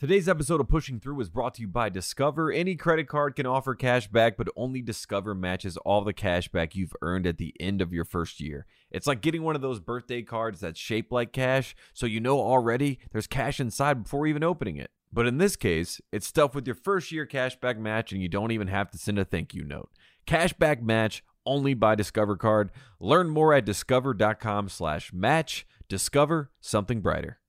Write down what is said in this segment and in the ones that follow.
Today's episode of Pushing Through is brought to you by Discover. Any credit card can offer cash back, but only Discover matches all the cash back you've earned at the end of your first year. It's like getting one of those birthday cards that's shaped like cash, so you know already there's cash inside before even opening it. But in this case, it's stuff with your first year cashback match, and you don't even have to send a thank you note. Cashback match only by Discover Card. Learn more at discover.com slash match. Discover something brighter.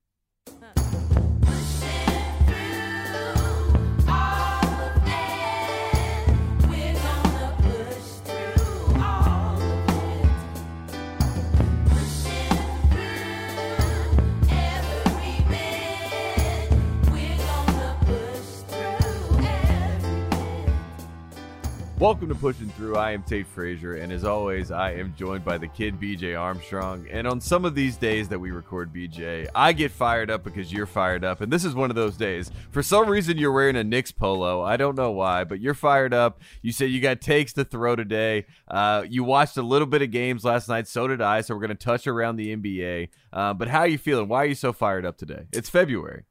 Welcome to Pushing Through. I am Tate Frazier, and as always, I am joined by the kid BJ Armstrong. And on some of these days that we record BJ, I get fired up because you're fired up, and this is one of those days. For some reason, you're wearing a Knicks polo. I don't know why, but you're fired up. You said you got takes to throw today. Uh, you watched a little bit of games last night. So did I. So we're going to touch around the NBA. Uh, but how are you feeling? Why are you so fired up today? It's February.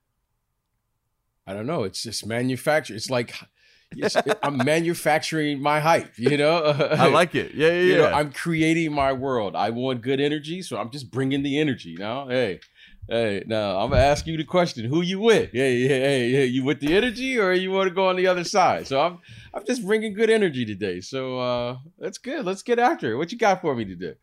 I don't know. It's just manufactured. It's like I'm manufacturing my hype. You know, I like it. Yeah, yeah, yeah. Know, I'm creating my world. I want good energy, so I'm just bringing the energy. Now, hey, hey, now I'm gonna ask you the question: Who you with? Yeah, yeah, hey, yeah. You with the energy, or you want to go on the other side? So I'm, I'm just bringing good energy today. So uh that's good. Let's get after it. What you got for me today?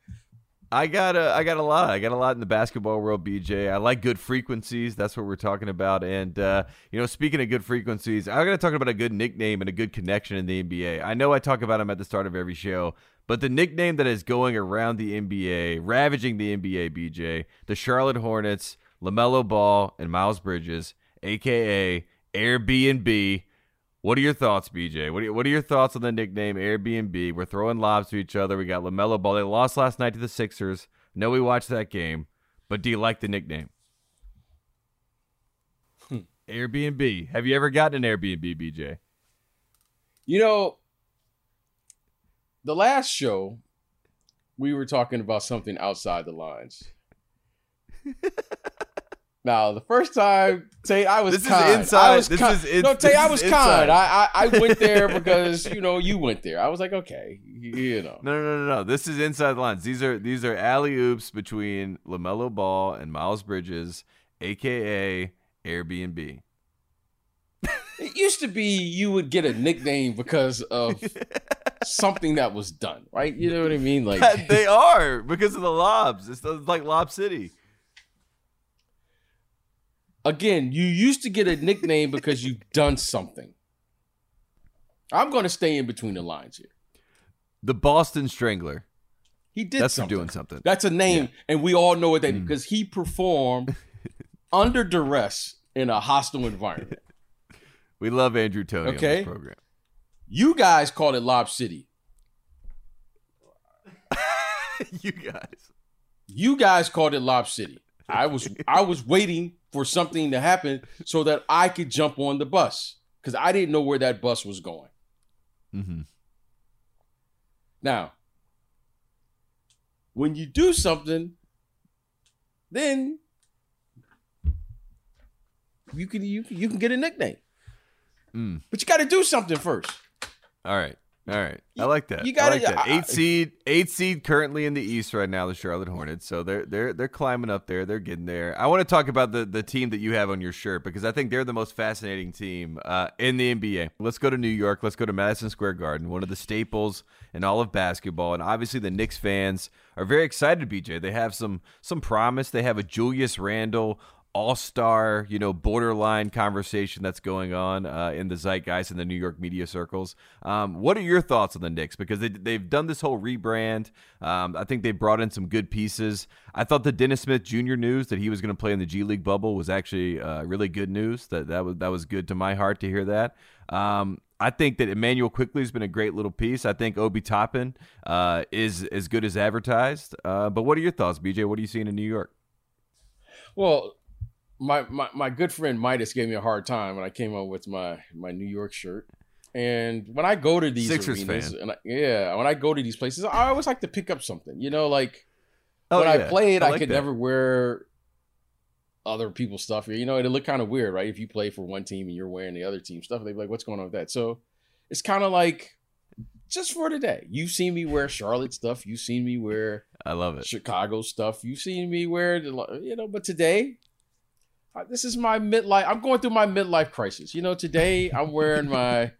I got a, I got a lot. I got a lot in the basketball world, BJ. I like good frequencies. That's what we're talking about. And uh, you know, speaking of good frequencies, I got to talk about a good nickname and a good connection in the NBA. I know I talk about him at the start of every show, but the nickname that is going around the NBA, ravaging the NBA, BJ, the Charlotte Hornets, LaMelo Ball, and Miles Bridges, aka Airbnb. What are your thoughts, BJ? What are, what are your thoughts on the nickname Airbnb? We're throwing lobs to each other. We got LaMelo Ball. They lost last night to the Sixers. No, we watched that game. But do you like the nickname? Hmm. Airbnb. Have you ever gotten an Airbnb, BJ? You know, the last show, we were talking about something outside the lines. Now, the first time, Tay, I was this kind. Is inside. I was this kind. is in, no, Tay, I was kind. I, I, I went there because you know you went there. I was like, okay, you know. No, no, no, no. This is inside the lines. These are these are alley oops between LaMelo Ball and Miles Bridges, aka Airbnb. It used to be you would get a nickname because of something that was done, right? You know what I mean? Like they are because of the lobs. It's like Lob City again, you used to get a nickname because you've done something. I'm going to stay in between the lines here. The Boston Strangler. He did That's something. doing something. That's a name, yeah. and we all know what that mm. because he performed under duress in a hostile environment. We love Andrew Toney okay? on this program. You guys called it Lob City. you guys. You guys called it Lob City. I was I was waiting for something to happen so that I could jump on the bus because I didn't know where that bus was going. Mm-hmm. Now, when you do something, then you can you you can get a nickname. Mm. But you got to do something first. All right. All right, I like that. You got like that. Eight seed, eight seed currently in the East right now, the Charlotte Hornets. So they're they're they're climbing up there. They're getting there. I want to talk about the the team that you have on your shirt because I think they're the most fascinating team uh, in the NBA. Let's go to New York. Let's go to Madison Square Garden, one of the staples in all of basketball, and obviously the Knicks fans are very excited. BJ, they have some some promise. They have a Julius Randle all star, you know, borderline conversation that's going on uh, in the zeitgeist in the New York media circles. Um, what are your thoughts on the Knicks? Because they, they've done this whole rebrand. Um, I think they brought in some good pieces. I thought the Dennis Smith Jr. news that he was going to play in the G League bubble was actually uh, really good news. That that was that was good to my heart to hear that. Um, I think that Immanuel Quickley has been a great little piece. I think Obi Toppin uh, is as good as advertised. Uh, but what are your thoughts, BJ? What are you seeing in New York? Well, my, my my good friend Midas gave me a hard time when I came up with my my New York shirt. And when I go to these Sixers arenas, fan. and I, yeah, when I go to these places, I always like to pick up something. You know, like oh, when yeah. I played, I, I, could that. never wear other people's stuff. You know, it'll look kind of weird, right? If you play for one team and you're wearing the other team stuff, they'd be like, "What's going on with that?" So it's kind of like just for today. You've seen me wear Charlotte stuff. You've seen me wear I love it. Chicago stuff. You've seen me wear, the- you know. But today, this is my midlife. I'm going through my midlife crisis. You know, today I'm wearing my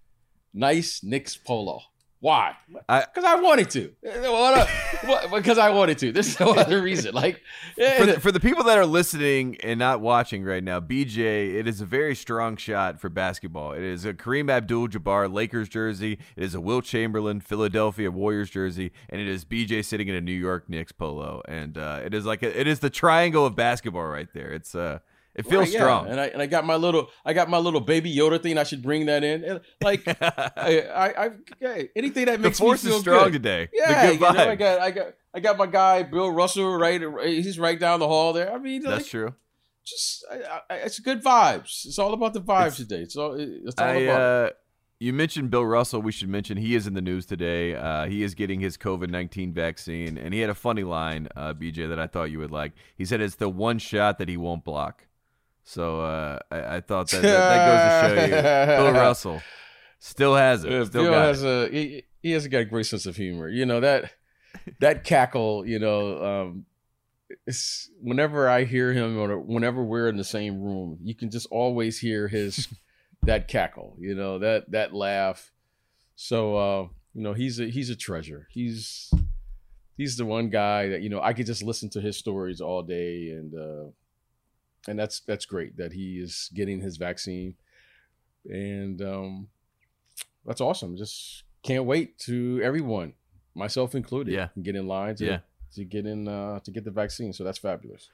nice Knicks polo. Why? Because I, wanted to. What a- what- Because I wanted to. There's no other reason. Like, For the, for the people that are listening and not watching right now, BJ, it is a very strong shot for basketball. It is a Kareem Abdul-Jabbar Lakers jersey. It is a Wilt Chamberlain Philadelphia Warriors jersey, and it is BJ sitting in a New York Knicks polo. And uh, it is like a, it is the triangle of basketball right there. It's uh, it feels Right, yeah. strong. And I and I got my little I got my little baby Yoda thing. I should bring that in. And, Like I, I, I hey, anything that the makes force me feel is strong good. today. Yeah, the you know, I got I got I got my guy Bill Russell right. He's right down the hall there. I mean, That's like, true. just I, I, it's good vibes. It's all about the vibes It's- today. It's all it's all I, about. uh, you mentioned Bill Russell. We should mention he is in the news today. Uh, he is getting his COVID nineteen vaccine, and he had a funny line, uh, BJ, that I thought you would like. He said it's the one shot that he won't block. So uh, I, I thought that, that that goes to show you, Bill Russell still has it. Yeah, Still Bill has it. a he, he has got a great sense of humor. You know that that cackle. You know, um, it's whenever I hear him or whenever we're in the same room, you can just always hear his that cackle. You know that that laugh. So uh, you know he's a he's a treasure. He's he's the one guy that you know I could just listen to his stories all day and. uh and that's that's great that he is getting his vaccine and um that's awesome just can't wait to everyone myself included Yeah. get in line to, Yeah. to get in uh to get the vaccine so that's fabulous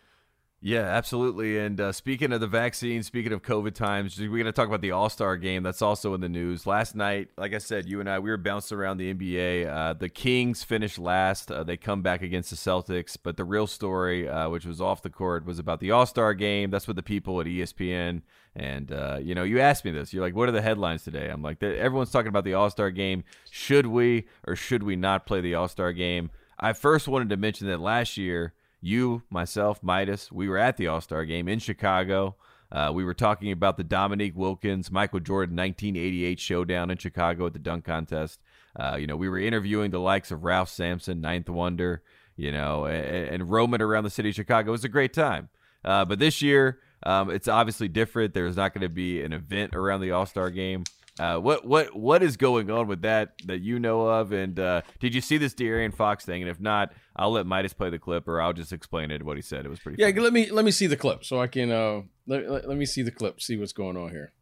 Yeah, absolutely. And uh, speaking of the vaccine, speaking of COVID times, we're going to talk about the All Star game. That's also in the news. Last night, like I said, you and I, we were bouncing around the NBA. Uh, the Kings finished last. Uh, they come back against the Celtics. But the real story, uh, which was off the court, was about the All Star game. That's what the people at ESPN and uh, you know, you asked me this. You're like, "What are the headlines today?" I'm like, "Everyone's talking about the All Star game. Should we or should we not play the All Star game?" I first wanted to mention that last year you, myself, Midas, we were at the All Star game in Chicago. Uh, we were talking about the Dominique Wilkins, Michael Jordan 1988 showdown in Chicago at the dunk contest. Uh, you know, we were interviewing the likes of Ralph Sampson, Ninth Wonder, you know, and, and roaming around the city of Chicago. It was a great time. Uh, but this year, um, it's obviously different. There's not going to be an event around the All Star game. Uh, what what what is going on with that that you know of? And uh, did you see this De'Aaron Fox thing? And if not, I'll let Midas play the clip, or I'll just explain it. What he said. It was pretty. yeah funny. let me let me see the clip so i can uh let, let, let me see the clip see what's going on here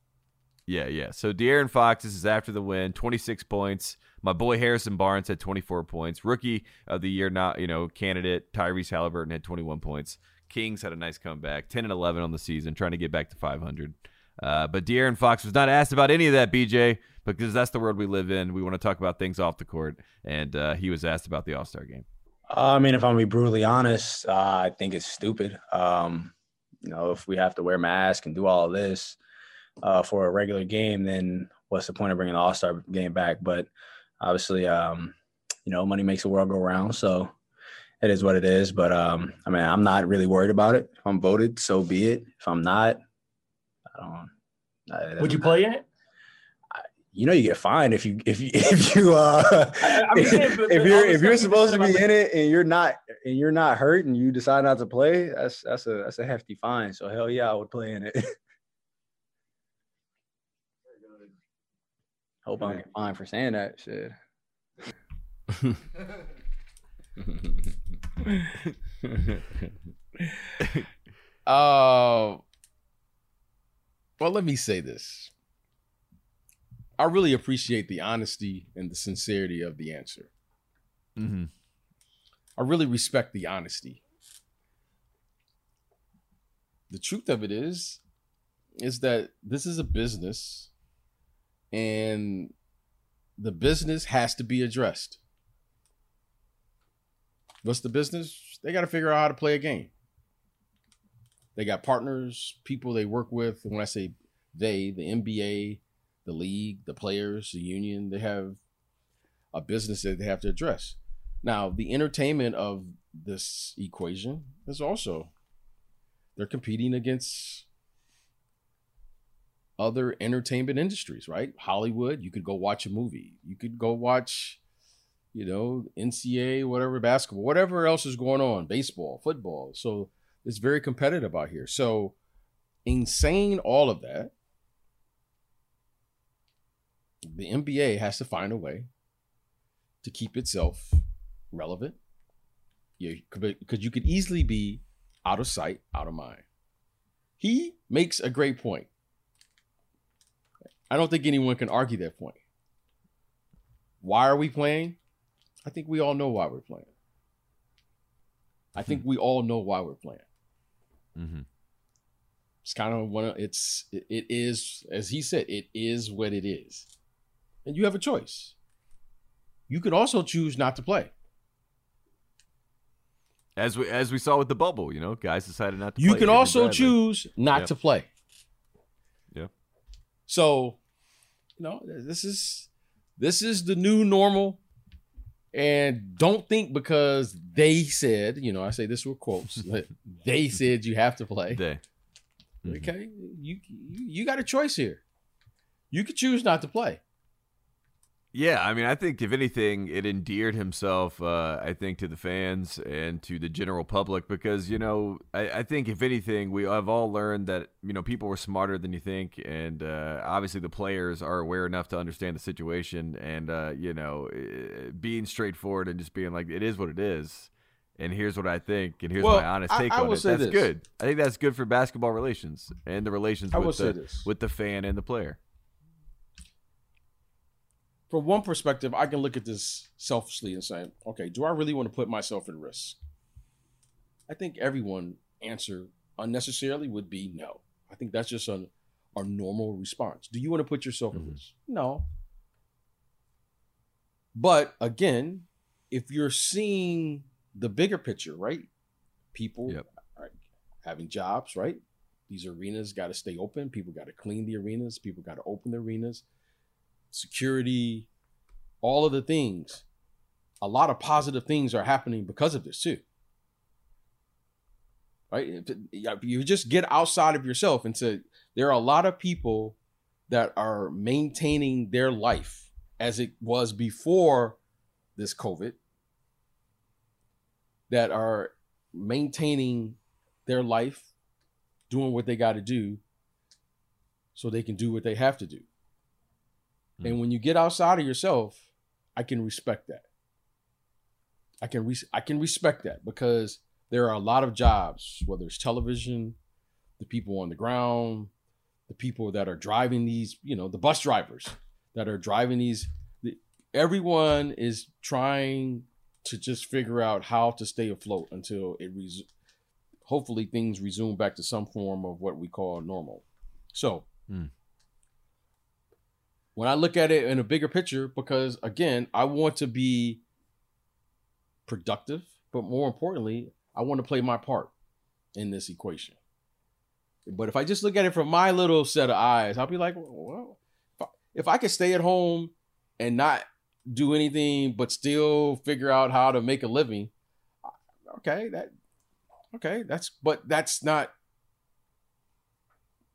Yeah, yeah. So De'Aaron Fox, this is after the win, 26 points. My boy Harrison Barnes had 24 points. Rookie of the year, not you know candidate Tyrese Halliburton had 21 points. Kings had a nice comeback, 10 and 11 on the season, trying to get back to 500. Uh, but De'Aaron Fox was not asked about any of that, BJ, because that's the world we live in. We want to talk about things off the court, and uh, he was asked about the All Star game. I mean, if I'm be brutally honest, uh, I think it's stupid. Um, you know, if we have to wear masks and do all of this uh, for a regular game, then what's the point of bringing the All Star game back? But obviously, um, you know, money makes the world go round, so it is what it is. But um, I mean, I'm not really worried about it. If I'm voted, so be it. If I'm not, I don't. I- Would you play in it? You know, you get fined if you if you if you uh I- I'm saying, but- if you're if you're supposed to be in it and you're not and you're not hurt and you decide not to play, that's that's a that's a hefty fine. So hell yeah, I would play in it. Hope I get fined for saying that shit. uh well let me say this i really appreciate the honesty and the sincerity of the answer Mm-hmm. I really respect the honesty. The truth of it is, is that this is a business and the business has to be addressed. What's the business? They got to figure out how to play a game. They got partners, people they work with. And when I say they, the NBA, the league, the players, the union, they have a business that they have to address. Now, the entertainment of this equation is also they're competing against other entertainment industries, right? Hollywood, you could go watch a movie. You could go watch, you know, NCAA, whatever, basketball, whatever else is going on, baseball, football. So it's very competitive out here. So, insane all of that, the NBA has to find a way to keep itself relevant. Yeah, because you could easily be out of sight, out of mind. He makes a great point. I don't think anyone can argue that point. Why are we playing? I think we all know why we're playing. I think hmm. we all know why we're playing. Mm-hmm. It's kind of one of it's it, it is as he said it is what it is, and you have a choice. You could also choose not to play. As we as we saw with the bubble, you know, guys decided not to. You play. can also choose not Yep. to play. Yeah. So, you know, this is this is the new normal. And don't think because they said, you know, I say this with quotes, they said you have to play. They. Mhm. Okay, you you got a choice here. You could choose not to play. Yeah, I mean, I think if anything, it endeared himself, uh, I think, to the fans and to the general public because, you know, I, I think if anything, we have all learned that, you know, people were smarter than you think. And uh, obviously the players are aware enough to understand the situation and, uh, you know, being straightforward and just being like, it is what it is. And here's what I think, and here's Well, my honest take I on will it. That's this. good. I think that's good for basketball relations and the relations with the, with the fan and the player. From one perspective, I can look at this selfishly and say, okay, do I really want to put myself at risk? I think everyone answer unnecessarily would be no. I think that's just a, a normal response. Do you want to put yourself at Mhm. risk? No. But again, if you're seeing the bigger picture, right? People Yep. are having jobs, right? These arenas got to stay open. People got to clean the arenas. People got to open the arenas. Security, all of the things. A lot of positive things are happening because of this too. Right? You just get outside of yourself and say there are a lot of people that are maintaining their life as it was before this COVID that are maintaining their life, doing what they got to do so they can do what they have to do. And when you get outside of yourself, I can respect that. I can res- I can respect that because there are a lot of jobs, whether it's television, the people on the ground, the people that are driving these, you know, the bus drivers that are driving these. the- Everyone is trying to just figure out how to stay afloat until it res- hopefully things resume back to some form of what we call normal. So, Hmm. When I look at it in a bigger picture, because again, I want to be productive, but more importantly, I want to play my part in this equation. But if I just look at it from my little set of eyes, I'll be like, well, if I, if I could stay at home and not do anything but still figure out how to make a living, okay, that okay, that's but that's not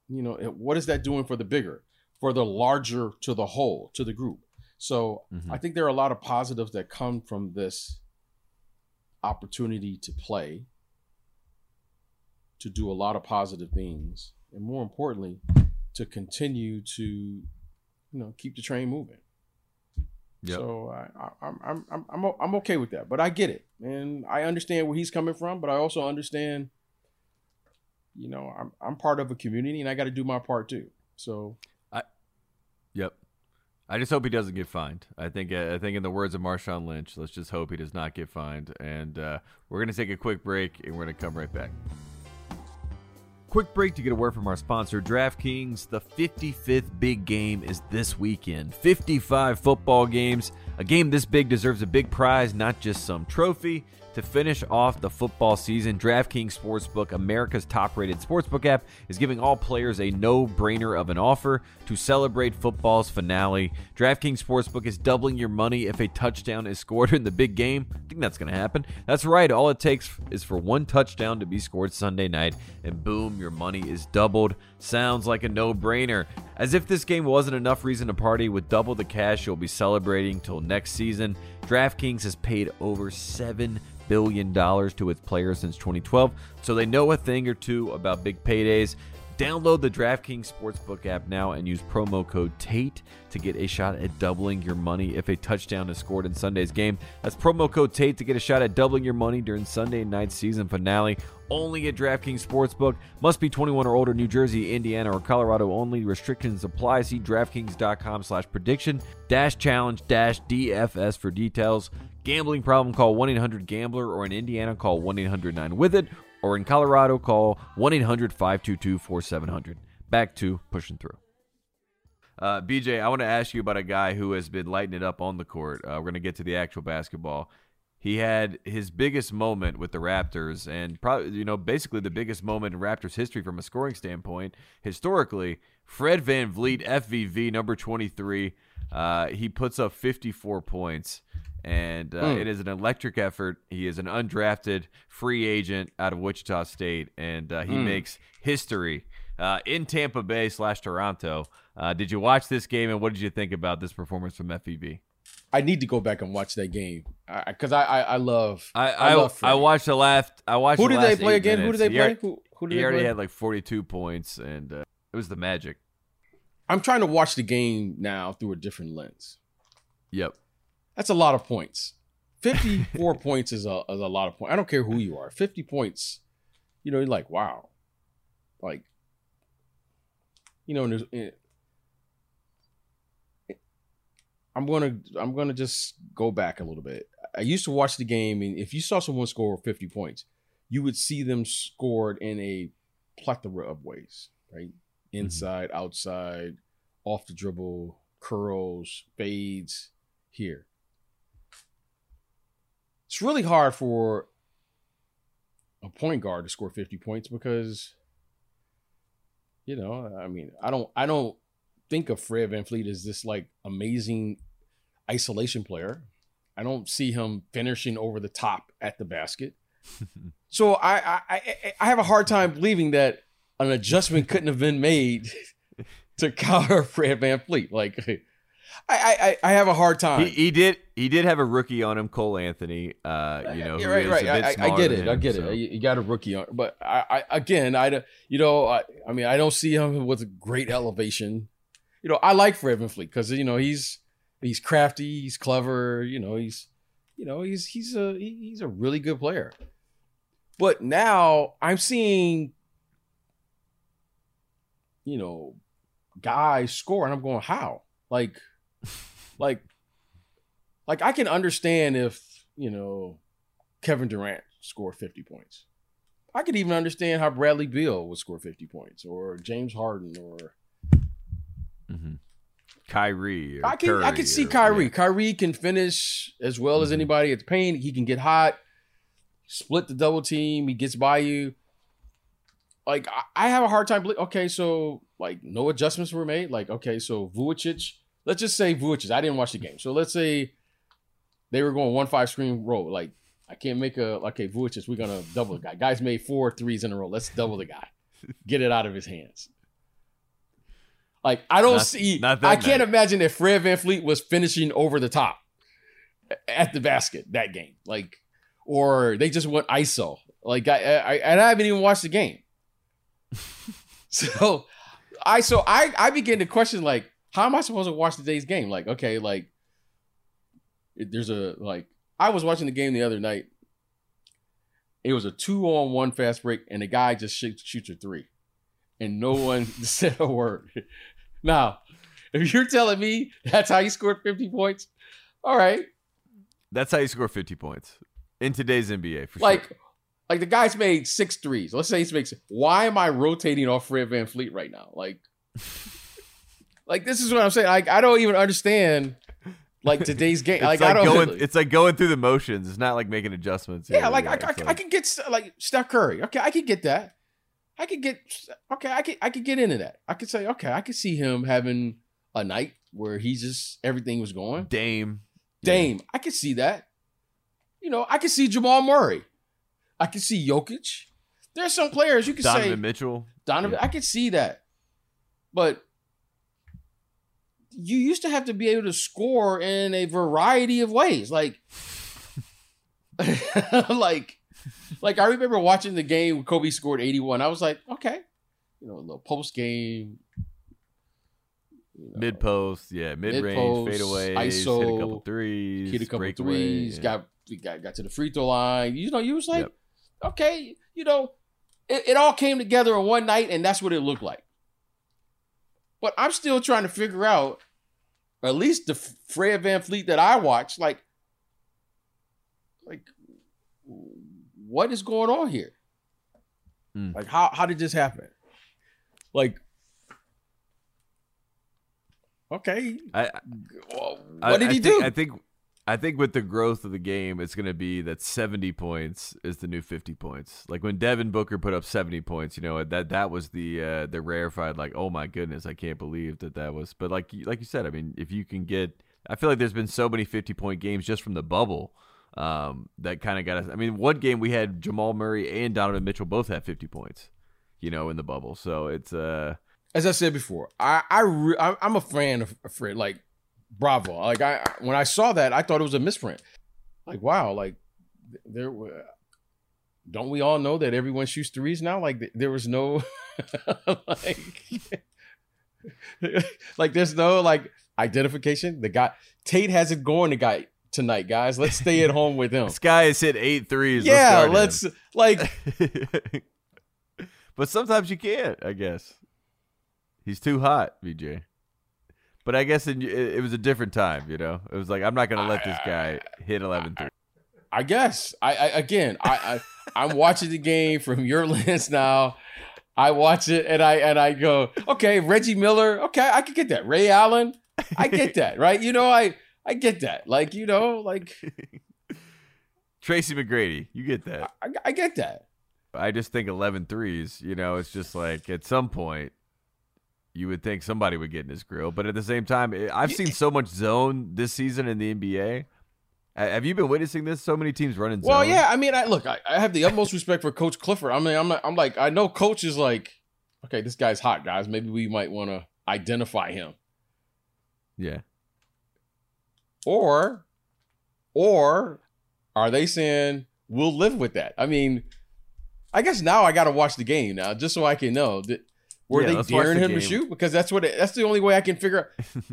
you know, what is that doing for the bigger, for the larger to the whole, to the group? So Mhm. I think there are a lot of positives that come from this opportunity to play, to do a lot of positive things, and more importantly, to continue to, you know, keep the train moving. Yep. So I, I, I'm, I'm, I'm, I'm okay with that. But I get it, and I understand where he's coming from. But I also understand, you know, I'm, I'm part of a community, and I got to do my part too. So Yep. I just hope he doesn't get fined. I think uh, I think in the words of Marshawn Lynch, let's just hope he does not get fined. And uh, we're gonna take a quick break, and we're gonna come right back. quick break to get a word from our sponsor, DraftKings. The 55th big game is this weekend. 55 football games. A game this big deserves a big prize, not just some trophy. To finish off the football season, DraftKings Sportsbook, America's top rated sportsbook app, is giving all players a no brainer of an offer to celebrate football's finale. DraftKings Sportsbook is doubling your money if a touchdown is scored in the big game. I think that's going to happen. That's right, all it takes is for one touchdown to be scored Sunday night, and boom, your money is doubled. Sounds like a no brainer. As if this game wasn't enough reason to party, with double the cash you'll be celebrating till next season, DraftKings has paid over 7 billion dollars to its players since 2012, so they know a thing or two about big paydays. Download the DraftKings Sportsbook app now and use promo code TATE to get a shot at doubling your money if a touchdown is scored in Sunday's game. That's promo code TATE to get a shot at doubling your money during Sunday night's season finale. Only at DraftKings Sportsbook. Must be 21 or older. New Jersey, Indiana, or Colorado only. Restrictions apply. See DraftKings.com slash prediction dash challenge dash DFS for details. Gambling problem, call 1 800 Gambler, or in Indiana, call 1 800 9 with it, or in Colorado, call 1 800 522 4700. Back to pushing through. Uh, BJ, I want to ask you about a guy who has been lighting it up on the court. Uh, we're going to get to the actual basketball. He had his biggest moment with the Raptors, and probably, you know, basically the biggest moment in Raptors history from a scoring standpoint. Historically, Fred VanVleet, FVV, number 23, uh, he puts up 54 points and uh, Mm. it is an electric effort. He is an undrafted free agent out of Wichita State, and uh, he Mm. makes history uh, in Tampa Bay slash Toronto. Uh, did you watch this game, and what did you think about this performance from FVV? I need to go back and watch that game because I, I I love I I I, love I, watched the last. I watched. Who the did they play again? Who minutes. did they play? al- Who, who did He they already play? had like 42 points, and uh, it was the Magic. I'm trying to watch the game now through a different lens. Yep. That's a lot of points. 54 points is a, is a lot of points. I don't care who you are. 50 points, you know, you're like, wow. Like, you know, and there's, eh, I'm gonna I'm gonna just go back a little bit. I used to watch the game, and if you saw someone score 50 points, you would see them scored in a plethora of ways, right? Inside, outside, off the dribble, curls, fades, here. It's really hard for a point guard to score 50 points because you know, I mean, I don't I don't think of Fred VanVleet as this like amazing isolation player. I don't see him finishing over the top at the basket. So I I I, I have a hard time believing that an adjustment couldn't have been made to counter Fred VanVleet. Like I I, I have a hard time. He, he did. He did have a rookie on him, Cole Anthony. Uh, you know, Yeah, right, right. I, I, I get it. I get so- it. You got a rookie on, but I, I again, I, don't- you know, I, I mean, I don't see him with great elevation. You know, I like Fred VanVleet because you know he's he's crafty, he's clever. You know, he's you know he's he's a he's a really good player. But now I'm seeing, you know, guys score, and I'm going, how? Like, like, like I can understand if you know Kevin Durant scored 50 points. I could even understand how Bradley Beal would score 50 points, or James Harden, or mm-hmm. Kyrie. I can I Curry can see or- Kyrie. yeah. Kyrie can finish as well as Mhm. anybody at the paint. He can get hot, split the double team. He gets by you. Like I, I have a hard time. Okay, so like no adjustments were made. Like okay, so Vucic. Let's just say Vucic. I didn't watch the game, so let's say they were going one five screen roll. Like I can't make a okay Vucic. We're gonna double the guy. Guys made four threes in a row. Let's double the guy. Get it out of his hands. Like I don't Not- see. not that I can't night. imagine if Fred VanVleet was finishing over the top at the basket that game. Like, or they just went ISO. Like I, I and I haven't even watched the game. so I so I I begin to question like how am I supposed to watch today's game? Like okay, like there's a like I was watching the game the other night. It was a two on one fast break, and the guy just shoots, shoots a three, and no one said a word. Now, if you're telling me that's how you scored 50 points, all right. That's how you score 50 points in today's NBA. For Like, sure. Like the guy's made six threes. Let's say he's makes. Why am I rotating off Fred VanVleet right now? Like, like this is what I'm saying. Like I don't even understand. Like today's game. Like, like, I don't. going. It's like going through the motions. It's not like making adjustments. yeah, like I, there. I, I could get like Steph Curry. Okay, I could get that. I could get okay. I could I could get into that. I could say okay. I could see him having a night where he just everything was going. Dame. Yeah. Dame, I could see that. You know, I could see Jamal Murray. I could see Jokic. There's some players you could Donovan say Mitchell. Donovan. Yeah. I could see that, but you used to have to be able to score in a variety of ways, like, like, like I remember watching the game when Kobe scored 81. I was like, okay, you know, a little post game. Mid post, yeah, mid range, Mid-post, hit a couple ISO, threes, hit a couple threes, yeah. got, got got to the free throw line. You know, you was like, Yep. okay, you know, it, it all came together in one night, and that's what it looked like. But I'm still trying to figure out, at least the Fred VanVleet that I watched, like, like, what is going on here? Mm. Like, how how did this happen? Like, okay, I, I- what did I he think- do? I think I think with the growth of the game, it's going to be that 70 points is the new 50 points. Like when Devin Booker put up 70 points, you know that that was the uh, the rarefied like, oh my goodness, I can't believe that that was. But like like you said, I mean, if you can get, I feel like there's been so many 50 point games just from the bubble. Um, that kind of got us. I mean, one game we had Jamal Murray and Donovan Mitchell both had 50 points, you know, in the bubble. So it's uh, as I said before, I I re- I'm a fan of Fred. Like, bravo! Like I when I saw that, I thought it was a misprint. Like, wow! Like there were. Don't we all know that everyone shoots threes now? Like there was no, like, like there's no like identification. The guy Tate has it going. The guy tonight, guys. Let's stay at home with him. this guy has hit eight threes. yeah, let's let's like but sometimes you can't. I guess he's too hot, BJ. But I guess it, it was a different time. You know, it was like I'm not gonna let this guy hit 11 threes. I guess. I, I again, I, I I'm watching the game from your lens now. I watch it and I and I go, okay, Reggie Miller, okay, I can get that. Ray Allen, I get that, right? You know, I I get that. Like, you know, like Tracy McGrady, you get that. I, I get that. I just think 11 threes, you know, it's just like at some point you would think somebody would get in his grill. But at the same time, eh, I've seen so much zone this season in the NBA. Have you been witnessing this? So many teams running zone. Well, yeah, I mean, I look, I, I have the utmost respect for Coach Clifford. I mean, I'm I'm like, I know Coach is like, okay, this guy's hot, guys. Maybe we might want to identify him. Yeah. Or, or are they saying we'll live with that? I mean, I guess now I got to watch the game now just so I can know that were Yeah, they daring the him to shoot because that's what it, that's the only way I can figure out.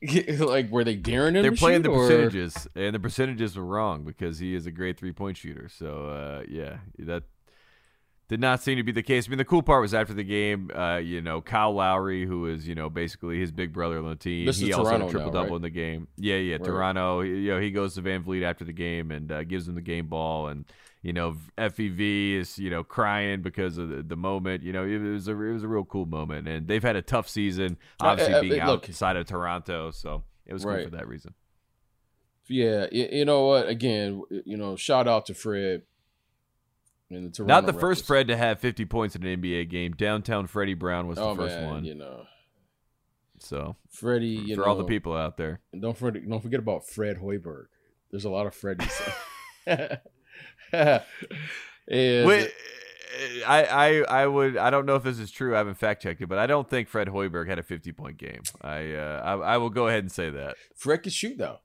like, were they daring him? They're to playing shoot, the or- percentages, and the percentages were wrong because he is a great three point shooter. So uh, yeah, that did not seem to be the case. I mean, the cool part was after the game, uh, you know, Kyle Lowry, who is you know basically his big brother on the team, This is he also had a triple double right? in the game. Yeah, yeah, Right. Toronto. You know, he goes to VanVleet after the game and uh, gives him the game ball and. You know, FVV is you know crying because of the, the moment. You know, it was a it was a real cool moment, and they've had a tough season, obviously uh, being uh, look. outside of Toronto. So it was cool for that reason. Yeah, y- you know what? Again, you know, shout out to Fred. And the Toronto Not the first Fred to have 50 points in an NBA game. Downtown Freddie Brown was the Oh first man, one. you know, So Freddie. You for know, all the people out there, And don't forget, don't forget about Fred Hoiberg. There's a lot of Freddies. and Wait, I, I I would I don't know if this is true. I haven't fact checked it, but I don't think Fred Hoiberg had a 50 point game. I uh, I, I will go ahead and say that. Fred could shoot though.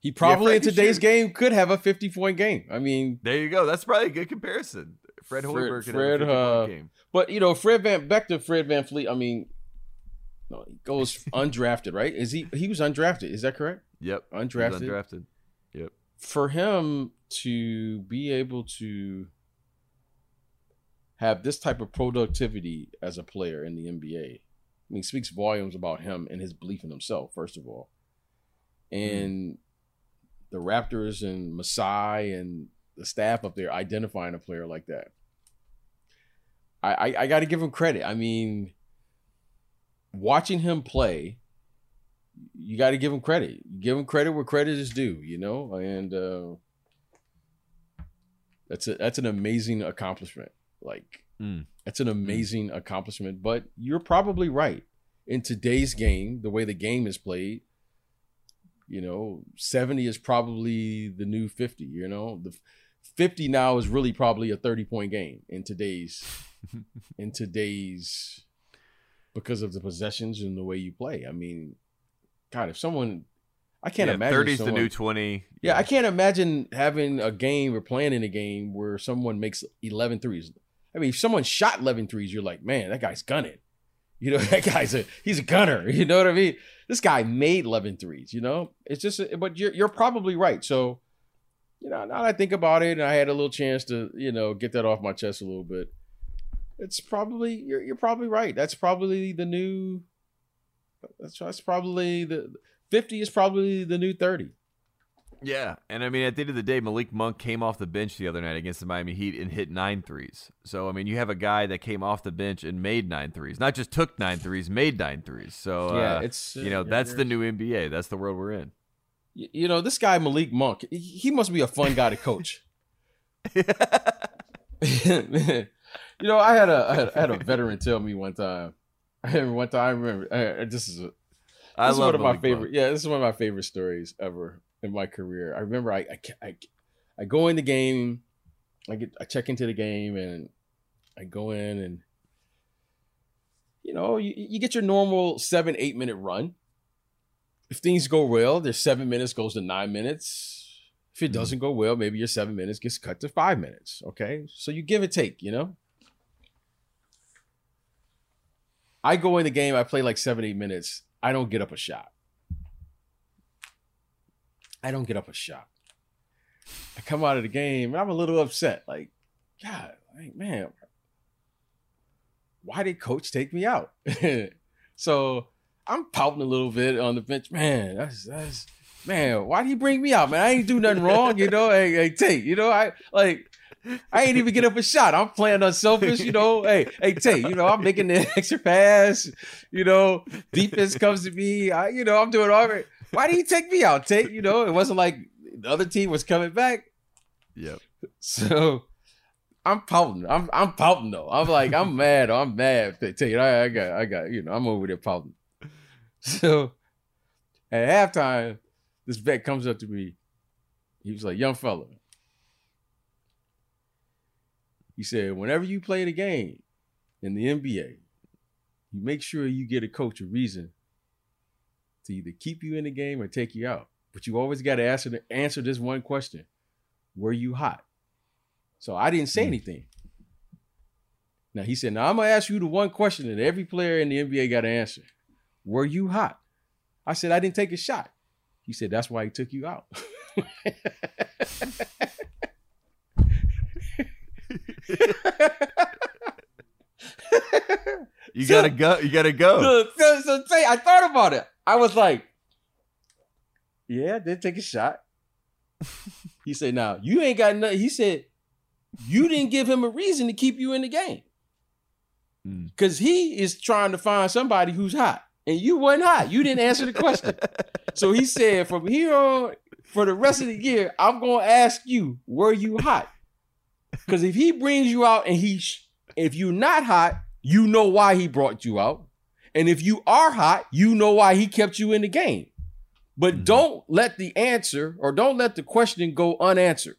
He probably Fred in today's shoot. game could have a 50 point game. I mean, There you go. That's probably a good comparison. Fred Fred- Hoiberg could Fred, have a 50 uh, point game. but you know, Fred Van back to Fred VanVleet. I mean, no, he goes undrafted, right? Is he? He was undrafted. Is that correct? Yep, he was Undrafted. undrafted. Yep. For him to be able to have this type of productivity as a player in the NBA, I mean, speaks volumes about him and his belief in himself, first of all. Mm-hmm. And the Raptors and Masai and the staff up there identifying a player like that. I I, I got to give him credit. I mean, watching him play, you got to give him credit. Give him credit where credit is due. You know, and uh, that's a that's an amazing accomplishment. Like Mm. that's an amazing accomplishment. But you're probably right. In today's game, the way the game is played, you know, 70 is probably the new 50. You know, the 50 now is really probably a 30 point game in today's in today's because of the possessions and the way you play. I mean, God, if someone I can't yeah, imagine 30's the new 20. yeah, I can't imagine having a game or playing in a game where someone makes 11 threes. I mean, if someone shot 11 threes, you're like, man, that guy's gunning. You know, that guy's a he's a gunner. You know what I mean? This guy made 11 threes, you know? It's just but you're you're probably right. So, you know, now that I think about it and I had a little chance to, you know, get that off my chest a little bit. It's probably you're you're probably right. That's probably the new that's that's probably the 50 is probably the new 30. Yeah, and I mean, at the end of the day, Malik Monk came off the bench the other night against the Miami Heat and hit nine threes. So I mean, you have a guy that came off the bench and made nine threes, not just took nine threes, made nine threes. So yeah, uh, it's you know uh, that's the new NBA. That's the world we're in. you know this guy Malik Monk. he- must be a fun guy to coach. you know, I had a I had, I had a veteran tell me one time. I remember one time. I remember I, this is a, I this is love one of my favorite. Yeah, this is one of my favorite stories ever in my career. I remember I I, I, I go in the game, I get I check into the game and I go in and you know you, you get your normal seven eight minute run. If things go well, their seven minutes goes to nine minutes. If it Mhm. doesn't go well, maybe your seven minutes gets cut to five minutes. Okay, so you give and take. You know. I go in the game, I play like seven, eight minutes. I don't get up a shot. I don't get up a shot. I come out of the game and I'm a little upset. Like, God, like, man, why did coach take me out? so I'm pouting a little bit on the bench. Man, that's that's man, why did he bring me out? Man, I ain't do nothing wrong, you know. Hey, hey, Tate, you know, I like I ain't even get up a shot. I'm playing unselfish, you know. hey, hey, Tate, you know, I'm making the extra pass. You know, defense comes to me. I, you know, I'm doing all right. Why do you take me out, Tate? You know, it wasn't like the other team was coming back. Yep. So I'm pouting. I'm I'm pouting though. I'm like I'm mad. I'm mad. Tate, I, I got I got you know I'm over there pouting. So at halftime, this vet comes up to me. He was like, "Young fella," he said, "Whenever you play the game in the NBA, you make sure you get a coach a reason to either keep you in the game or take you out. But you always got to answer answer this one question: Were you hot? So I didn't say Mm. anything. Now he said, "Now I'm gonna ask you the one question that every player in the NBA got to answer: Were you hot?" I said, "I didn't take a shot." He said, "That's why he took you out." You So- gotta go. You gotta go. so, so, say I thought about it. I was like, "Yeah, I did take a shot." he said, "Now you ain't got nothing." He said, "You didn't give him a reason to keep you in the game Mm. because he is trying to find somebody who's hot, and you wasn't hot. You didn't answer the question." so he said, "From here on, for the rest of the year, I'm gonna ask you, were you hot? Because if he brings you out and he, if you're not hot, you know why he brought you out." And if you are hot, you know why he kept you in the game. But Mhm. don't let the answer or don't let the question go unanswered.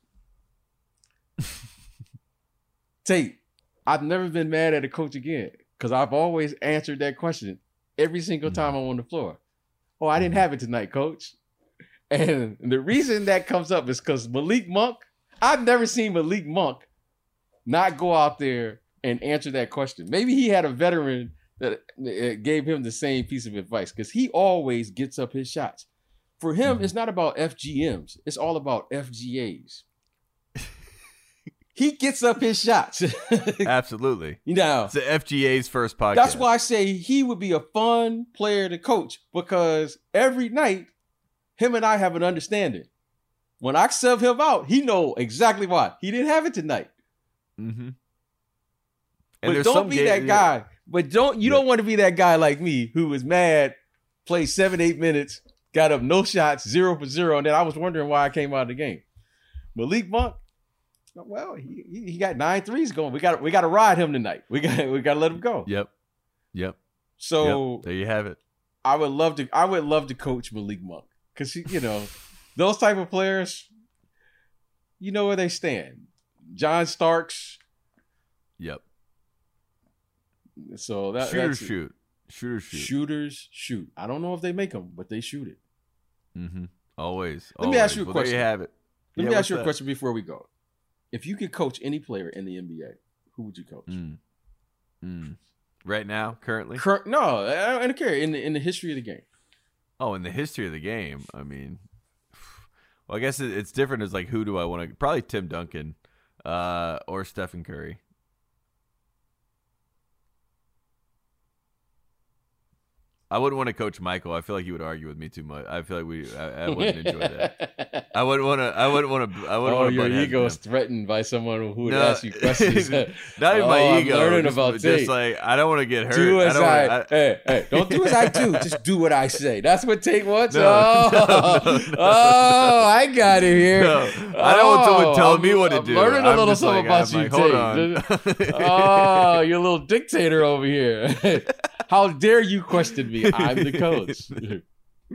Tate, I've never been mad at a coach again because I've always answered that question every single Mhm. time I'm on the floor. Oh, I didn't have it tonight, coach. And the reason that comes up is because Malik Monk, I've never seen Malik Monk not go out there and answer that question. Maybe he had a veteran that gave him the same piece of advice because he always gets up his shots. For him, Mhm. it's not about FGMs, it's all about FGAs. he gets up his shots. Absolutely. you know, It's the FGA's first podcast. that's why I say he would be a fun player to coach because every night, him and I have an understanding. when I sub him out, he know exactly why. He didn't have it tonight. Mm-hmm. but don't be that guy. But don't you yeah. don't want to be that guy like me who was mad, played seven, eight minutes, got up no shots, zero for zero, and then I was wondering why I came out of the game. Malik Monk, well, he, he got nine threes going. We got we got to ride him tonight. We got we got to let him go. Yep, yep. So yep. there you have it. I would love to. I would love to coach Malik Monk because you know those type of players. You know where they stand. John Starks. Yep. So that shooters shoot. Shooters shoot. Shooters shoot. I don't know if they make them, but they shoot it. Mm-hmm. Always. Let always. me ask you a well, question. There you have it. Let yeah, me ask you that? a question before we go. If you could coach any player in the NBA, who would you coach? Mm. Mm. Right now, currently? Cur- no, I don't care. In the, in the history of the game. Oh, in the history of the game, I mean, well, I guess it's different. As like, who do I want to? Probably Tim Duncan, uh, or Stephen Curry. I wouldn't want to coach Michael. I feel like he would argue with me too much. I feel like we. I, I wouldn't enjoy that. I wouldn't want to. I wouldn't want to. I wouldn't. Oh, want your ego is threatened by someone who would No. ask you questions. Not even Oh, my I'm ego. learning just, about just like I don't want to get hurt. do as don't I, wanna, hey hey don't do as I do. Just do what I say. That's what Tate wants. No, oh, no, no, oh, I got it here. No, I don't want someone Oh, telling I'm- me what to I'm do. Learning a little something like, about you, like, Tate. oh, you're a little dictator over here. How dare you question me? I'm the coach.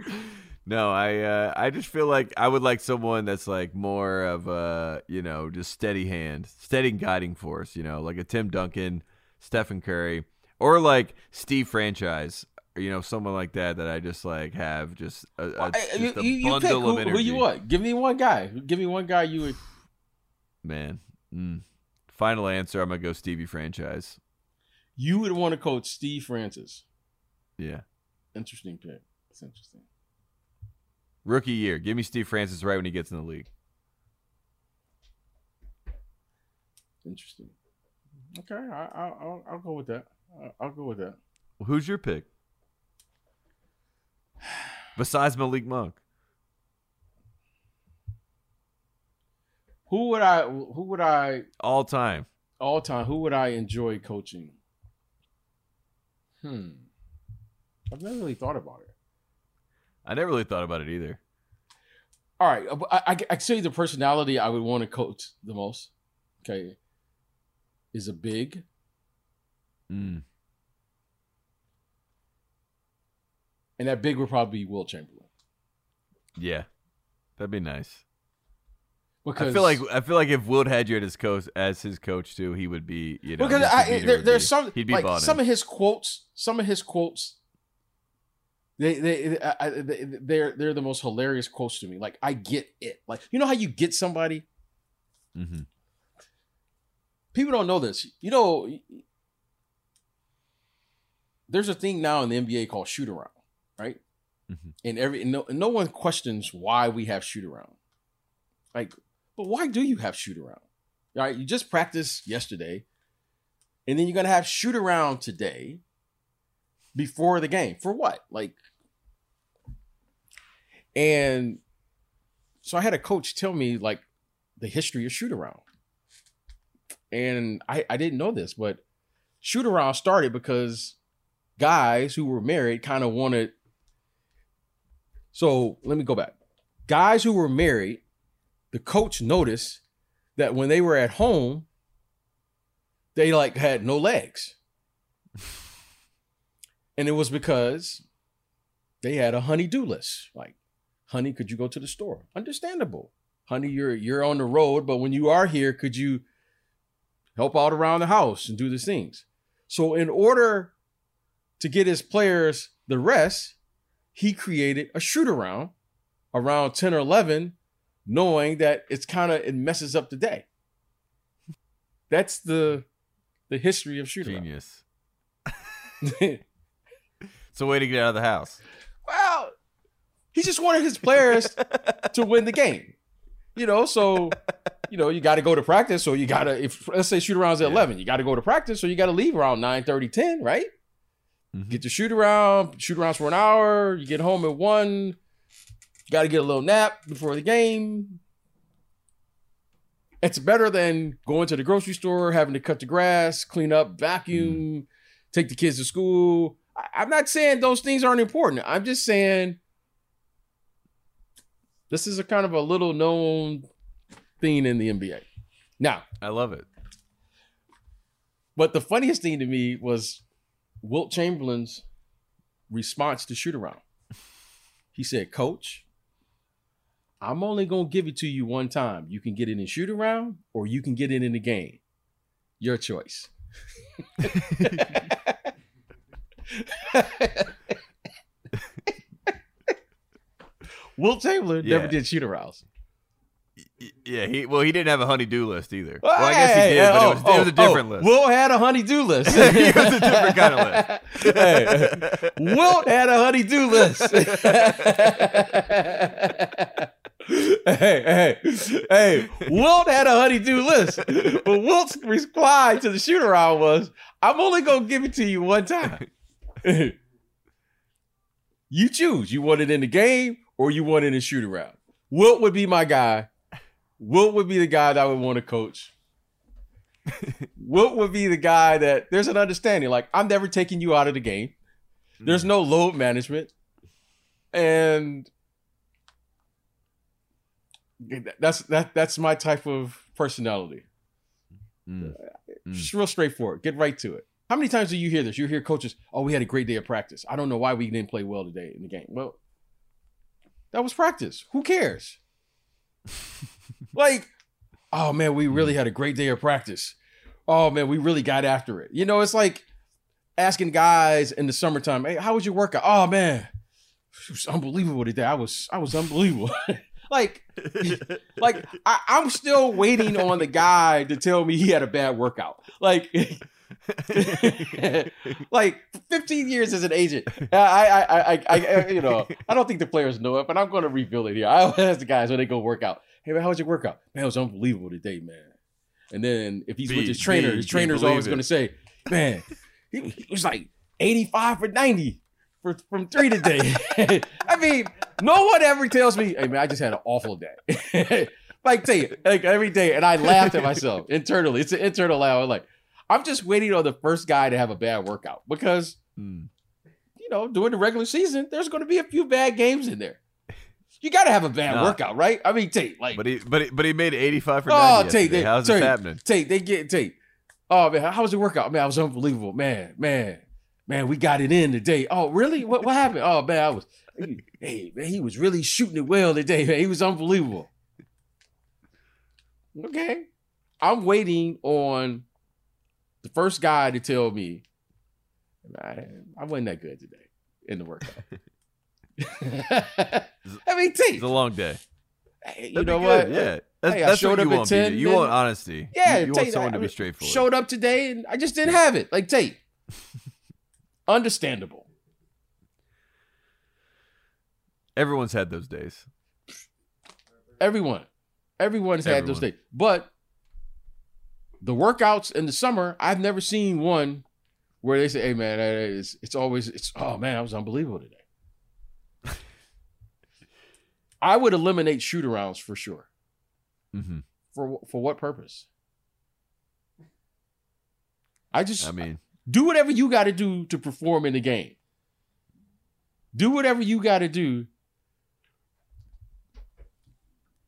No, I uh, I just feel like I would like someone that's like more of a you know just steady hand, steady guiding force. You know, like a Tim Duncan, Stephen Curry, or like Steve Franchise. You know, someone like that that I just like have just a, a, just you, a you, bundle pick of who, energy. who you want. Give me one guy. Give me one guy you would. Man, mm. final answer. I'm gonna go Stevie Franchise. You would want to coach Steve Francis. Yeah, Interesting pick. It's interesting. rookie year. Give me Steve Francis right when he gets in the league. Interesting. Okay, I, I, I'll, I'll go with that. I'll, go with that. Well, who's your pick? Besides Malik Monk. Who would I? Who would I? all time. All time. Who would I enjoy coaching? Hmm. I've never really thought about it. I never really thought about it either. All right, uh, I, I, I say the personality I would want to coach the most. Okay, is a big, Mm. and that big would probably be Wilt Chamberlain. Yeah, that'd be nice. Because I feel like I feel like if Wilt had you his coach as his coach too, he would be you know because I, there, there's be- some he'd be like bought some in. of his quotes. Some of his quotes. They they, I, they they're they're the most hilarious quotes to me. Like I get it. Like you know how you get somebody. Mhm. People don't know this. You know, there's a thing now in the NBA called shoot around, right? Mhm. And every and no, and no one questions why we have shoot around. Like, but why do you have shoot around? All right, you just practiced yesterday, and then you're gonna have shoot around today before the game. For what? Like, and so I had a coach tell me like the history of shoot around. And I, I didn't know this, but shoot around started because guys who were married kind of wanted. So let me go back. Guys who were married, the coach noticed that when they were at home, they like had no legs. And it was because they had a honey-do list. Like, honey, could you go to the store? Understandable. Honey, you're you're on the road, but when you are here, could you help out around the house and do these things? So in order to get his players the rest, he created a shoot around around 10 or 11, knowing that it's kind of it messes up the day. That's the the history of shoot around. Genius. It's a way to get out of the house. well, he just wanted his players to win the game. You know, so you know, you got to go to practice, so you got to if let's say shoot arounds at Yeah. 11, you got to go to practice, so you got to leave around 9 30, 10, right? Mhm. Get your shoot around, shoot arounds for an hour, you get home at 1, you got to get a little nap before the game, It's better than going to the grocery store, having to cut the grass, clean up, vacuum, take the kids to school. I'm not saying those things aren't important. I'm just saying this is a kind of a little known thing in the NBA. Now, I love it. but the funniest thing to me was Wilt Chamberlain's response to shoot around. He said, Coach, I'm only going to give it to you one time. You can get it in shoot around or you can get it in the game. Your choice. Wilt Chamberlain never did shoot arounds. Yeah, he well, he didn't have a honey-do list either. Well, I guess he did, but it oh, was, it was a oh, different oh, list. Wilt had a honey-do list. He was a different kind of list. hey, Wilt had a honey-do list. hey, hey, hey, Wilt had a honey-do list. But Wilt's reply to the shoot around was, I'm only going to give it to you one time. you choose. You want it in the game or you want it in a shoot around. Wilt would be my guy. Wilt would be the guy that I would want to coach. Wilt would be the guy that there's an understanding. Like, I'm never taking you out of the game. There's no load management. And that's that that's my type of personality. Mm. Mm. Just real straightforward. Get right to it. How many times do you hear this? You hear coaches, oh, we had a great day of practice. I don't know why we didn't play well today in the game. Well, that was practice. Who cares? like, oh man, we really had a great day of practice. Oh man, we really got after it. You know, it's like asking guys in the summertime, hey, how was your workout? Oh man, it was unbelievable today. I was I was unbelievable. like, like I, I'm still waiting on the guy to tell me he had a bad workout. Like, like 15 years as an agent. I, I, I, I, I, you know, I don't think the players know it, but I'm going to reveal it here. I always ask the guys when they go work out. Hey man, how was your workout? Man, it was unbelievable today, man. And then if he's with his trainer, be- his be trainer's always going to say, man, he, he was like 85 for 90 for, from three today. I mean, no one ever tells me, hey man, I just had an awful day. like, tell you, like every day. And I laughed at myself internally. It's an internal laugh. I'm like, I'm just waiting on the first guy to have a bad workout because, Mm. you know, during the regular season, there's going to be a few bad games in there. You got to have a bad Nah. workout, right? I mean, Tate, like, But he, but he, but he made 85 for Oh, 90 Tate, they- How's Tate, this happening? Tate, they get Tate. Oh man, how was the workout? Man, I was unbelievable. Man, man, man, we got it in today. Oh, really? What what happened? Oh man, I was hey man, he was really shooting it well today, man. He was unbelievable. Okay. I'm waiting on the first guy to tell me I, I wasn't that good today in the workout. I mean, T, It's a long day. hey, you know be what? good, Yeah. That's, Hey, that's what you want, 10, You then- want honesty. Yeah, You, you want someone I- to be straightforward. Showed up today and I just didn't have it. Like Tate. Understandable. Everyone's had those days. Everyone. Everyone's had those days. But the workouts in the summer, I've never seen one where they say, hey man, it's, it's always it's oh man, I was unbelievable today. I would eliminate shoot arounds for sure. hmm For for what purpose? I just I mean, do whatever you got to do to perform in the game. Do whatever you got to do.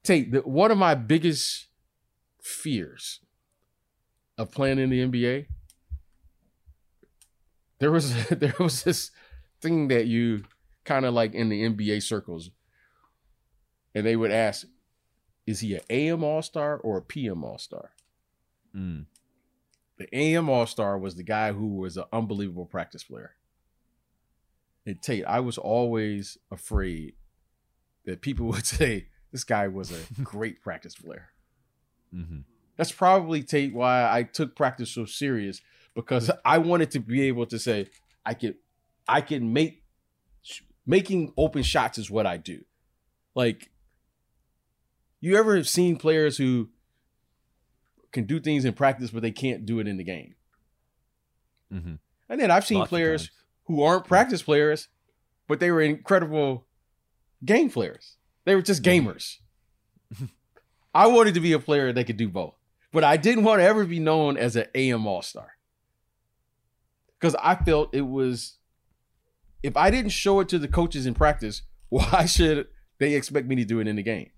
Take the, one of my biggest fears of playing in the NBA. There was there was this thing that you kind of like in the NBA circles, and they would ask, "Is he an AM All Star or a PM All Star?" mm, the AM All Star was the guy who was an unbelievable practice player. And Tate, I was always afraid that people would say this guy was a great practice player. hmm That's probably Tate why I took practice so serious because I wanted to be able to say I could I can make making open shots is what I do. Like you ever have seen players who can do things in practice but they can't do it in the game? hmm And then I've seen players who aren't practice players, but they were incredible game players. They were just gamers. I wanted to be a player that could do both, but I didn't want to ever be known as an AM All Star because I felt it was if I didn't show it to the coaches in practice, why should they expect me to do it in the game?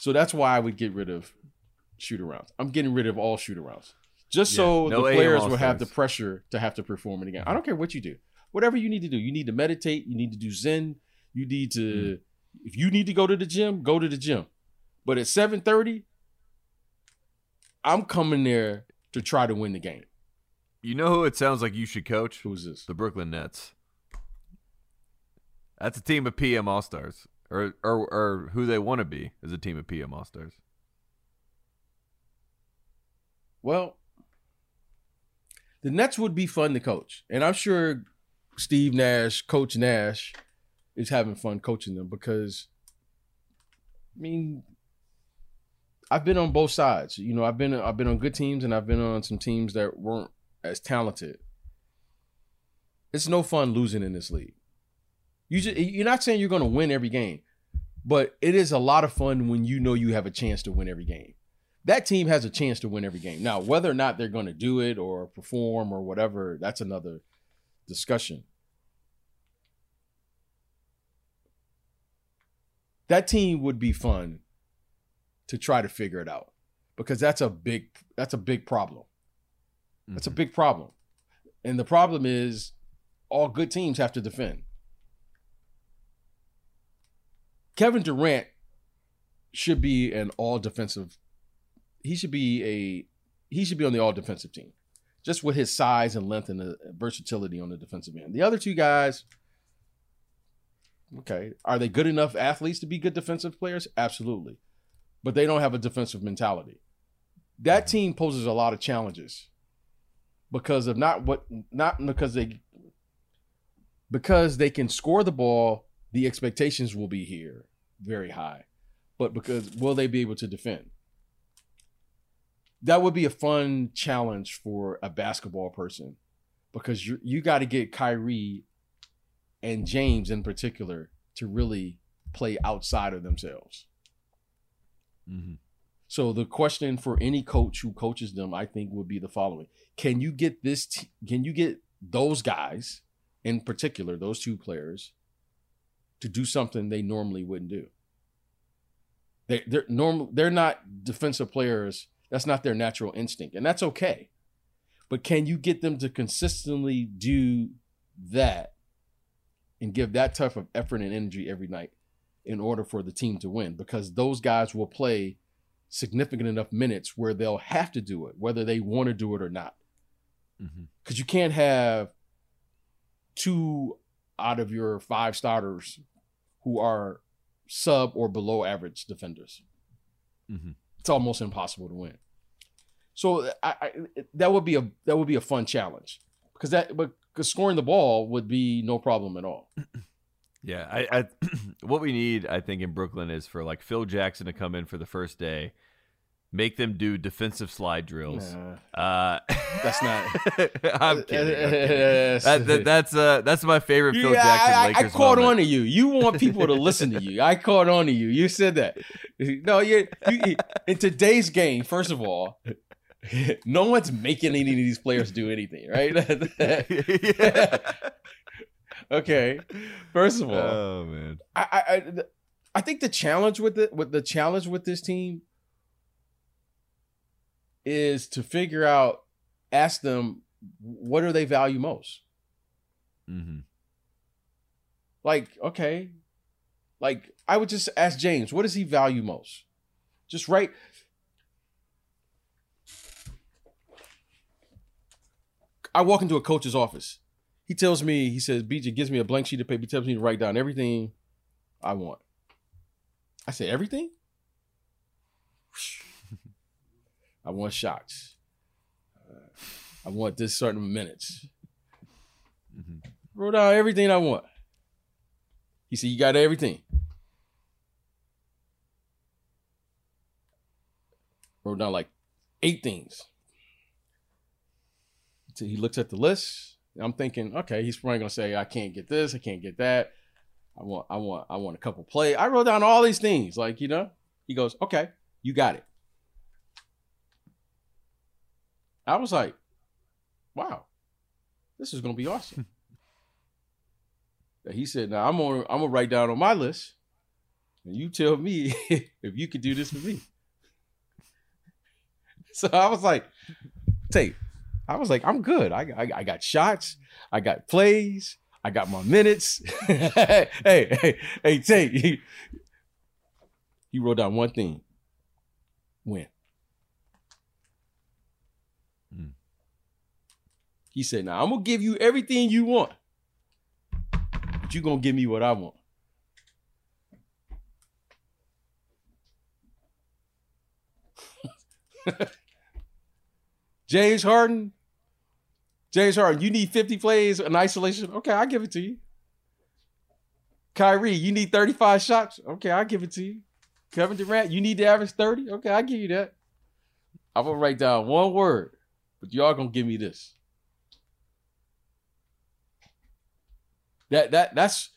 So that's why I would get rid of shoot arounds. I'm getting rid of all shoot arounds. Just Yeah, so no the players will have the pressure to have to perform in the game. I don't care what you do. Whatever you need to do. You need to meditate, you need to do Zen, you need to Mm. If you need to go to the gym, go to the gym. But at 7:30, I'm coming there to try to win the game. You know who it sounds like you should coach? Who's this? The Brooklyn Nets. That's a team of PM All Stars, or, or or who they want to be is a team of PM All Stars. Well, the Nets would be fun to coach. And I'm sure Steve Nash, Coach Nash, is having fun coaching them because I mean I've been on both sides. You know, I've been I've been on good teams and I've been on some teams that weren't as talented. It's no fun losing in this league. You just, you're not saying you're going to win every game, but it is a lot of fun when you know you have a chance to win every game that team has a chance to win every game. Now, whether or not they're going to do it or perform or whatever, that's another discussion. That team would be fun to try to figure it out because that's a big that's a big problem. That's a Mhm. big problem. And the problem is all good teams have to defend. Kevin Durant should be an all defensive he should be a he should be on the all defensive team. Just with his size and length and the versatility on the defensive end. The other two guys okay, are they good enough athletes to be good defensive players? Absolutely. But they don't have a defensive mentality. That mm-hmm. team poses a lot of challenges because of not what not because they because they can score the ball, the expectations will be here very high. But because will they be able to defend? That would be a fun challenge for a basketball person because you you got to get Kyrie and James in particular to really play outside of themselves. Mhm. So the question for any coach who coaches them, I think, would be the following: Can you get this? T- can you get those guys, in particular, those two players, to do something they normally wouldn't do? They, they're normal. They're not defensive players. That's not their natural instinct, and that's okay. But can you get them to consistently do that and give that type of effort and energy every night in order for the team to win? Because those guys will play significant enough minutes where they'll have to do it, whether they want to do it or not. Because you can't have two out of your five starters who are sub or below average defenders. Mhm. It's almost impossible to win. So I, I, that would be a that would be a fun challenge because that but because scoring the ball would be no problem at all. Yeah, I, I what we need, I think, in Brooklyn is for like Phil Jackson to come in for the first day, make them do defensive slide drills. Nah, Uh, that's not. I'm kidding. I'm kidding. That, that, that's uh, that's my favorite Phil Yeah, Jackson I, I, Lakers I caught moment. on to you. You want people to listen to you. I caught on to you. You said that. No, you, you in today's game. First of all, no one's making any of these players do anything, right? okay. First of all, Oh man. I, I, I, I think the challenge with it, with the challenge with this team, is to figure out, ask them, what do they value most? Mm-hmm. Like, okay, like I would just ask James, what does he value most? Just write. I walk into a coach's office. He tells me, he says, BJ gives me a blank sheet of paper. He tells me to write down everything I want. I say, everything? I want shots. Uh, I want this certain minutes. hmm Wrote down everything I want. He said, You got everything. Wrote down like eight things. So he looks at the list. I'm thinking, okay, he's probably gonna say, I can't get this, I can't get that. I want, I want, I want a couple play. I wrote down all these things. Like, you know, he goes, okay, you got it. I was like, wow, this is gonna be awesome. he said, now I'm gonna I'm gonna write down on my list, and you tell me if you could do this for me. So I was like, take. I was like, I'm good. I, I, I got shots. I got plays. I got my minutes. hey, hey, hey, take. He, he wrote down one thing. Win. Hmm. He said, now I'm gonna give you everything you want. But you're gonna give me what I want. James Harden. James Harden, you need 50 plays in isolation. Okay, I'll give it to you. Kyrie, you need 35 shots. Okay, I'll give it to you. Kevin Durant, you need to average 30. Okay, I'll give you that. I'm gonna write down one word, but y'all gonna give me this. That that that's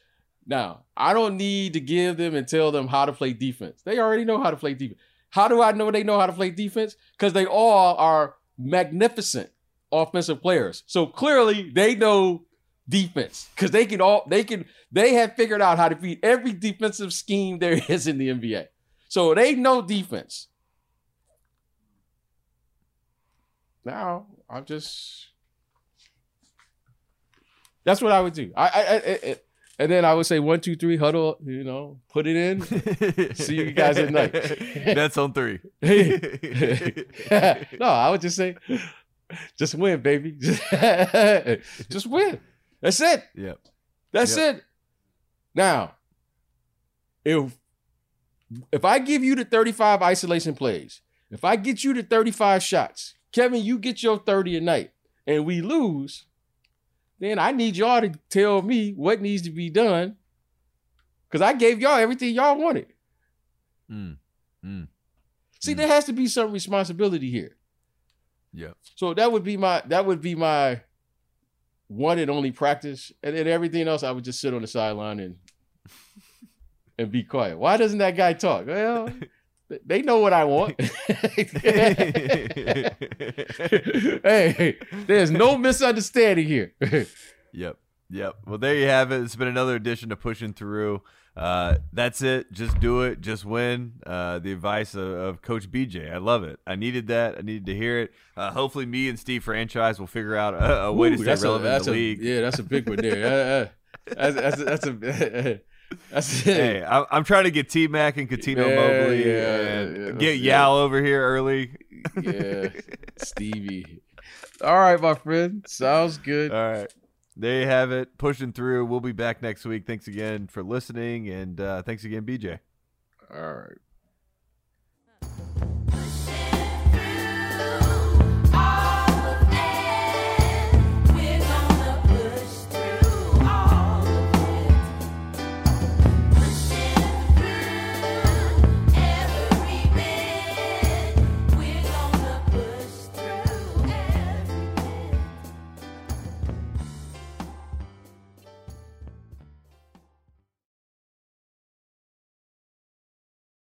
now I don't need to give them and tell them how to play defense. They already know how to play defense. How do I know they know how to play defense? Because they all are magnificent offensive players. So clearly they know defense because they can all they can they have figured out how to beat every defensive scheme there is in the NBA. So they know defense. Now I'm just that's what I would do. I, I, I, I and then I would say one, two, three, huddle. You know, put it in. See you guys at night. That's on three. no, I would just say, just win, baby. just win. That's it. Yep. That's Yep. it. Now, if if I give you the 35 isolation plays, if I get you the 35 shots, Kevin, you get your 30 a night, and we lose, then I need y'all to tell me what needs to be done. Cause I gave y'all everything y'all wanted. Mm. Mm. See, Mm. there has to be some responsibility here. Yeah. So that would be my that would be my one and only practice, and then everything else I would just sit on the sideline and and be quiet. Why doesn't that guy talk? Well, they know what I want. hey, there's no misunderstanding here. Yep. Yep. Well, there you have it. It's been another edition of Pushing Through. Uh, that's it. Just do it. Just win. Uh, the advice of, of Coach BJ. I love it. I needed that. I needed to hear it. Uh, hopefully, me and Steve Franchise will figure out a, a way to stay that's a- relevant in the a- league. Yeah, that's a big one there. Uh, uh, that's that's that's a that's Hey, I, I'm trying to get T Mac and Cuttino Yeah, Mobley yeah, and yeah, get. Yao over here early. yeah, Stevie. All right, my friend. Sounds good. All right. There you have it. Pushing through. We'll be back next week. Thanks again for listening. And uh, thanks again, BJ. All right.